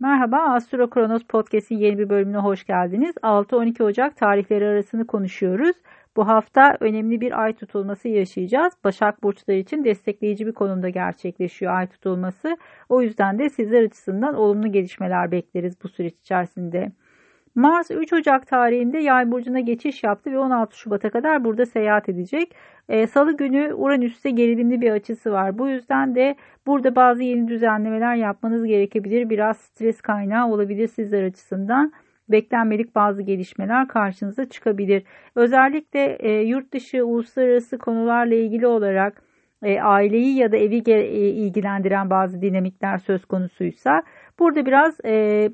Merhaba, Astro Kronos Podcast'in yeni bir bölümüne hoş geldiniz. 6-12 Ocak tarihleri arasını konuşuyoruz. Bu hafta önemli bir ay tutulması yaşayacağız. Başak burçları için destekleyici bir konumda gerçekleşiyor ay tutulması. O yüzden de sizler açısından olumlu gelişmeler bekleriz bu süreç içerisinde. Mars 3 Ocak tarihinde Yay burcuna geçiş yaptı ve 16 Şubat'a kadar burada seyahat edecek. E, Salı günü Uranüs'te gerilimli bir açısı var. Bu yüzden de burada bazı yeni düzenlemeler yapmanız gerekebilir. Biraz stres kaynağı olabilir sizler açısından. Beklenmedik bazı gelişmeler karşınıza çıkabilir. Özellikle e, yurt dışı uluslararası konularla ilgili olarak e, aileyi ya da evi e, ilgilendiren bazı dinamikler söz konusuysa burada biraz e,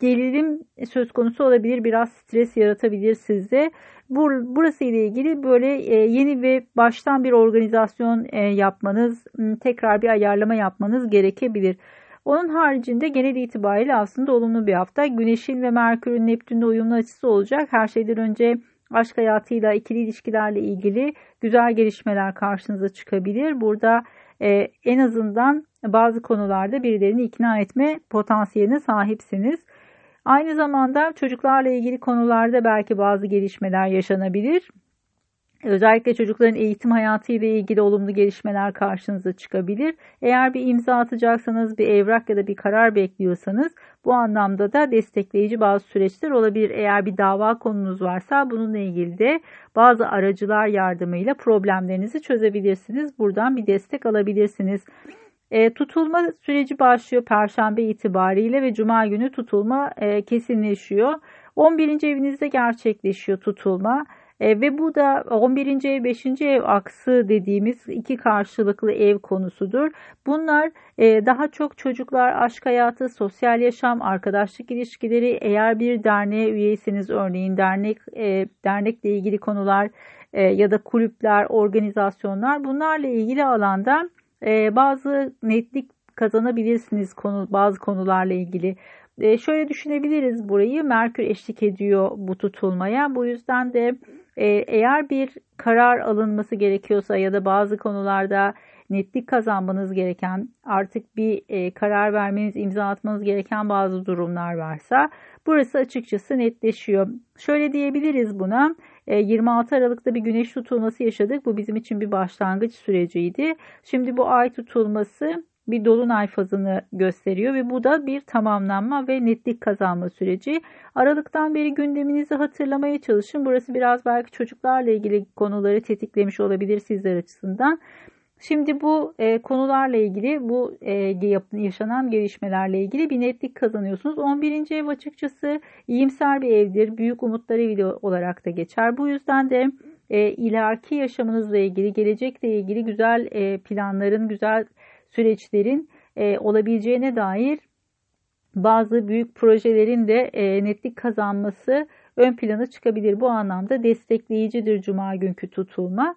gerilim söz konusu olabilir. Biraz stres yaratabilir sizde. Bur, burası ile ilgili böyle e, yeni ve baştan bir organizasyon e, yapmanız, tekrar bir ayarlama yapmanız gerekebilir. Onun haricinde genel itibariyle aslında olumlu bir hafta. Güneşin ve Merkür'ün Neptün'le uyumlu açısı olacak. Her şeyden önce aşk hayatıyla, ikili ilişkilerle ilgili güzel gelişmeler karşınıza çıkabilir. Burada e, en azından bazı konularda birilerini ikna etme potansiyeline sahipsiniz. Aynı zamanda çocuklarla ilgili konularda belki bazı gelişmeler yaşanabilir. Özellikle çocukların eğitim hayatı ile ilgili olumlu gelişmeler karşınıza çıkabilir. Eğer bir imza atacaksanız, bir evrak ya da bir karar bekliyorsanız bu anlamda da destekleyici bazı süreçler olabilir. Eğer bir dava konunuz varsa bununla ilgili de bazı aracılar yardımıyla problemlerinizi çözebilirsiniz. Buradan bir destek alabilirsiniz. E, tutulma süreci başlıyor Perşembe itibariyle ve Cuma günü tutulma e, kesinleşiyor. 11. evinizde gerçekleşiyor tutulma. E, ve bu da 11. ev 5. ev aksı dediğimiz iki karşılıklı ev konusudur. Bunlar e, daha çok çocuklar, aşk hayatı, sosyal yaşam, arkadaşlık ilişkileri eğer bir derneğe üyeyseniz örneğin dernek e, dernekle ilgili konular e, ya da kulüpler, organizasyonlar bunlarla ilgili alanda e, bazı netlik kazanabilirsiniz konu bazı konularla ilgili. E, şöyle düşünebiliriz burayı. Merkür eşlik ediyor bu tutulmaya. Bu yüzden de e, eğer bir karar alınması gerekiyorsa ya da bazı konularda netlik kazanmanız gereken, artık bir e, karar vermeniz, imza atmanız gereken bazı durumlar varsa burası açıkçası netleşiyor. Şöyle diyebiliriz buna. 26 e, Aralık'ta bir güneş tutulması yaşadık. Bu bizim için bir başlangıç süreciydi. Şimdi bu ay tutulması bir dolunay fazını gösteriyor ve bu da bir tamamlanma ve netlik kazanma süreci. Aralıktan beri gündeminizi hatırlamaya çalışın. Burası biraz belki çocuklarla ilgili konuları tetiklemiş olabilir sizler açısından. Şimdi bu e, konularla ilgili bu e, yaşanan gelişmelerle ilgili bir netlik kazanıyorsunuz. 11. ev açıkçası iyimser bir evdir. Büyük umutlar evi olarak da geçer. Bu yüzden de e, ileriki yaşamınızla ilgili, gelecekle ilgili güzel e, planların, güzel süreçlerin e, olabileceğine dair bazı büyük projelerin de e, netlik kazanması ön plana çıkabilir. Bu anlamda destekleyicidir Cuma günkü tutulma.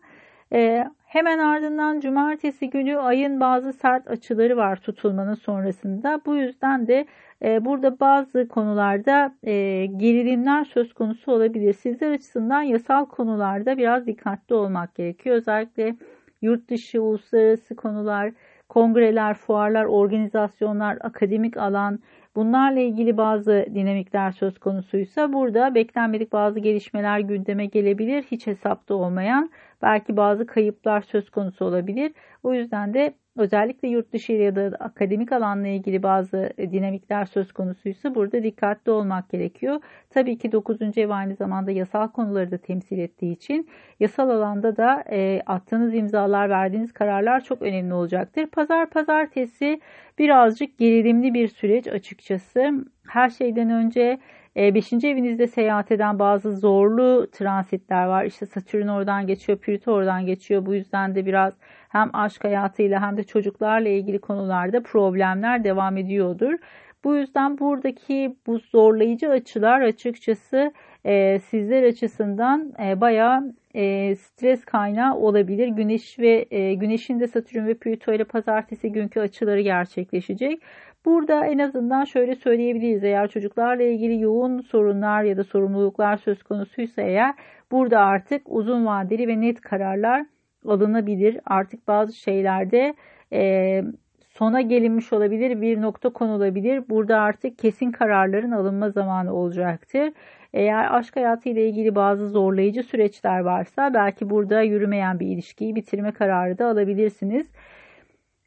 E, hemen ardından Cumartesi günü ayın bazı sert açıları var tutulmanın sonrasında. Bu yüzden de e, burada bazı konularda e, gerilimler söz konusu olabilir. Sizler açısından yasal konularda biraz dikkatli olmak gerekiyor. Özellikle yurt dışı, uluslararası konular, kongreler, fuarlar, organizasyonlar, akademik alan bunlarla ilgili bazı dinamikler söz konusuysa burada beklenmedik bazı gelişmeler gündeme gelebilir. Hiç hesapta olmayan belki bazı kayıplar söz konusu olabilir. O yüzden de özellikle yurt dışı ya da akademik alanla ilgili bazı e, dinamikler söz konusuysa burada dikkatli olmak gerekiyor. Tabii ki 9. ev aynı zamanda yasal konuları da temsil ettiği için yasal alanda da e, attığınız imzalar, verdiğiniz kararlar çok önemli olacaktır. Pazar pazartesi birazcık gerilimli bir süreç açıkçası. Her şeyden önce beşinci evinizde seyahat eden bazı zorlu transitler var. İşte Satürn oradan geçiyor, Plüto oradan geçiyor. Bu yüzden de biraz hem aşk hayatıyla hem de çocuklarla ilgili konularda problemler devam ediyordur. Bu yüzden buradaki bu zorlayıcı açılar açıkçası e, sizler açısından e, bayağı e, stres kaynağı olabilir. Güneş ve e, Güneş'in de Satürn ve Plüto ile pazartesi günkü açıları gerçekleşecek. Burada en azından şöyle söyleyebiliriz. Eğer çocuklarla ilgili yoğun sorunlar ya da sorumluluklar söz konusuysa eğer burada artık uzun vadeli ve net kararlar alınabilir. Artık bazı şeylerde e, sona gelinmiş olabilir, bir nokta konulabilir. Burada artık kesin kararların alınma zamanı olacaktır. Eğer aşk hayatı ile ilgili bazı zorlayıcı süreçler varsa belki burada yürümeyen bir ilişkiyi bitirme kararı da alabilirsiniz.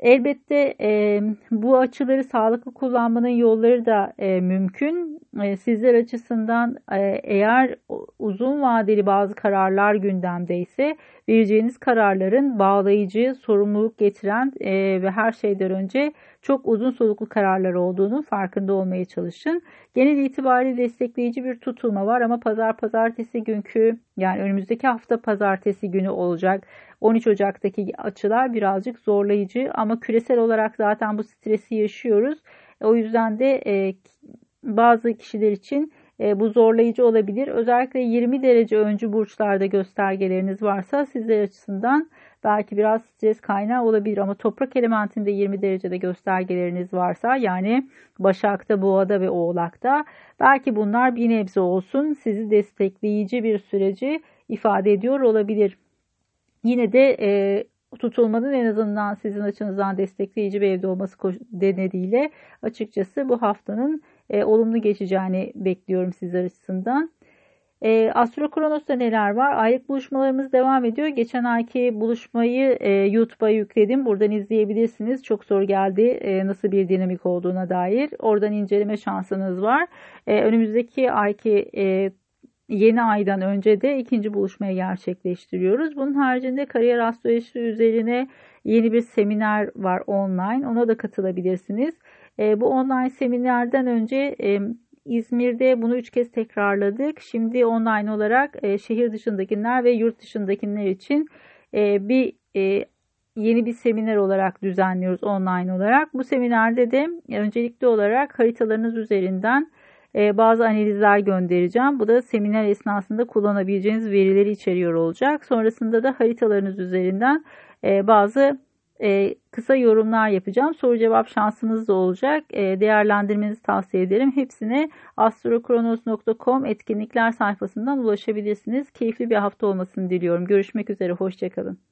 Elbette e, bu açıları sağlıklı kullanmanın yolları da e, mümkün. E, sizler açısından e, eğer uzun vadeli bazı kararlar gündemdeyse vereceğiniz kararların bağlayıcı, sorumluluk getiren e, ve her şeyden önce çok uzun soluklu kararlar olduğunu farkında olmaya çalışın. Genel itibariyle destekleyici bir tutulma var ama pazar pazartesi günkü yani önümüzdeki hafta pazartesi günü olacak. 13 Ocak'taki açılar birazcık zorlayıcı ama küresel olarak zaten bu stresi yaşıyoruz. O yüzden de e, bazı kişiler için e, bu zorlayıcı olabilir. Özellikle 20 derece öncü burçlarda göstergeleriniz varsa sizler açısından belki biraz stres kaynağı olabilir ama toprak elementinde 20 derecede göstergeleriniz varsa yani Başak'ta, Boğa'da ve Oğlak'ta belki bunlar bir nebze olsun sizi destekleyici bir süreci ifade ediyor olabilir. Yine de e, tutulmanın en azından sizin açınızdan destekleyici bir evde olması nedeniyle açıkçası bu haftanın e, olumlu geçeceğini bekliyorum sizler açısından. E, Astro Kronos'ta neler var? Aylık buluşmalarımız devam ediyor. Geçen ayki buluşmayı e, YouTube'a yükledim. Buradan izleyebilirsiniz. Çok soru geldi e, nasıl bir dinamik olduğuna dair. Oradan inceleme şansınız var. E, önümüzdeki ayki e, yeni aydan önce de ikinci buluşmayı gerçekleştiriyoruz. Bunun haricinde kariyer astrolojisi üzerine yeni bir seminer var online. Ona da katılabilirsiniz. E, bu online seminerden önce e, İzmir'de bunu üç kez tekrarladık. Şimdi online olarak e, şehir dışındakiler ve yurt dışındakiler için e, bir e, yeni bir seminer olarak düzenliyoruz online olarak. Bu seminerde de öncelikli olarak haritalarınız üzerinden e, bazı analizler göndereceğim. Bu da seminer esnasında kullanabileceğiniz verileri içeriyor olacak. Sonrasında da haritalarınız üzerinden e, bazı e, kısa yorumlar yapacağım. Soru cevap şansınız da olacak. değerlendirmenizi tavsiye ederim. Hepsine astrokronos.com etkinlikler sayfasından ulaşabilirsiniz. Keyifli bir hafta olmasını diliyorum. Görüşmek üzere. Hoşçakalın.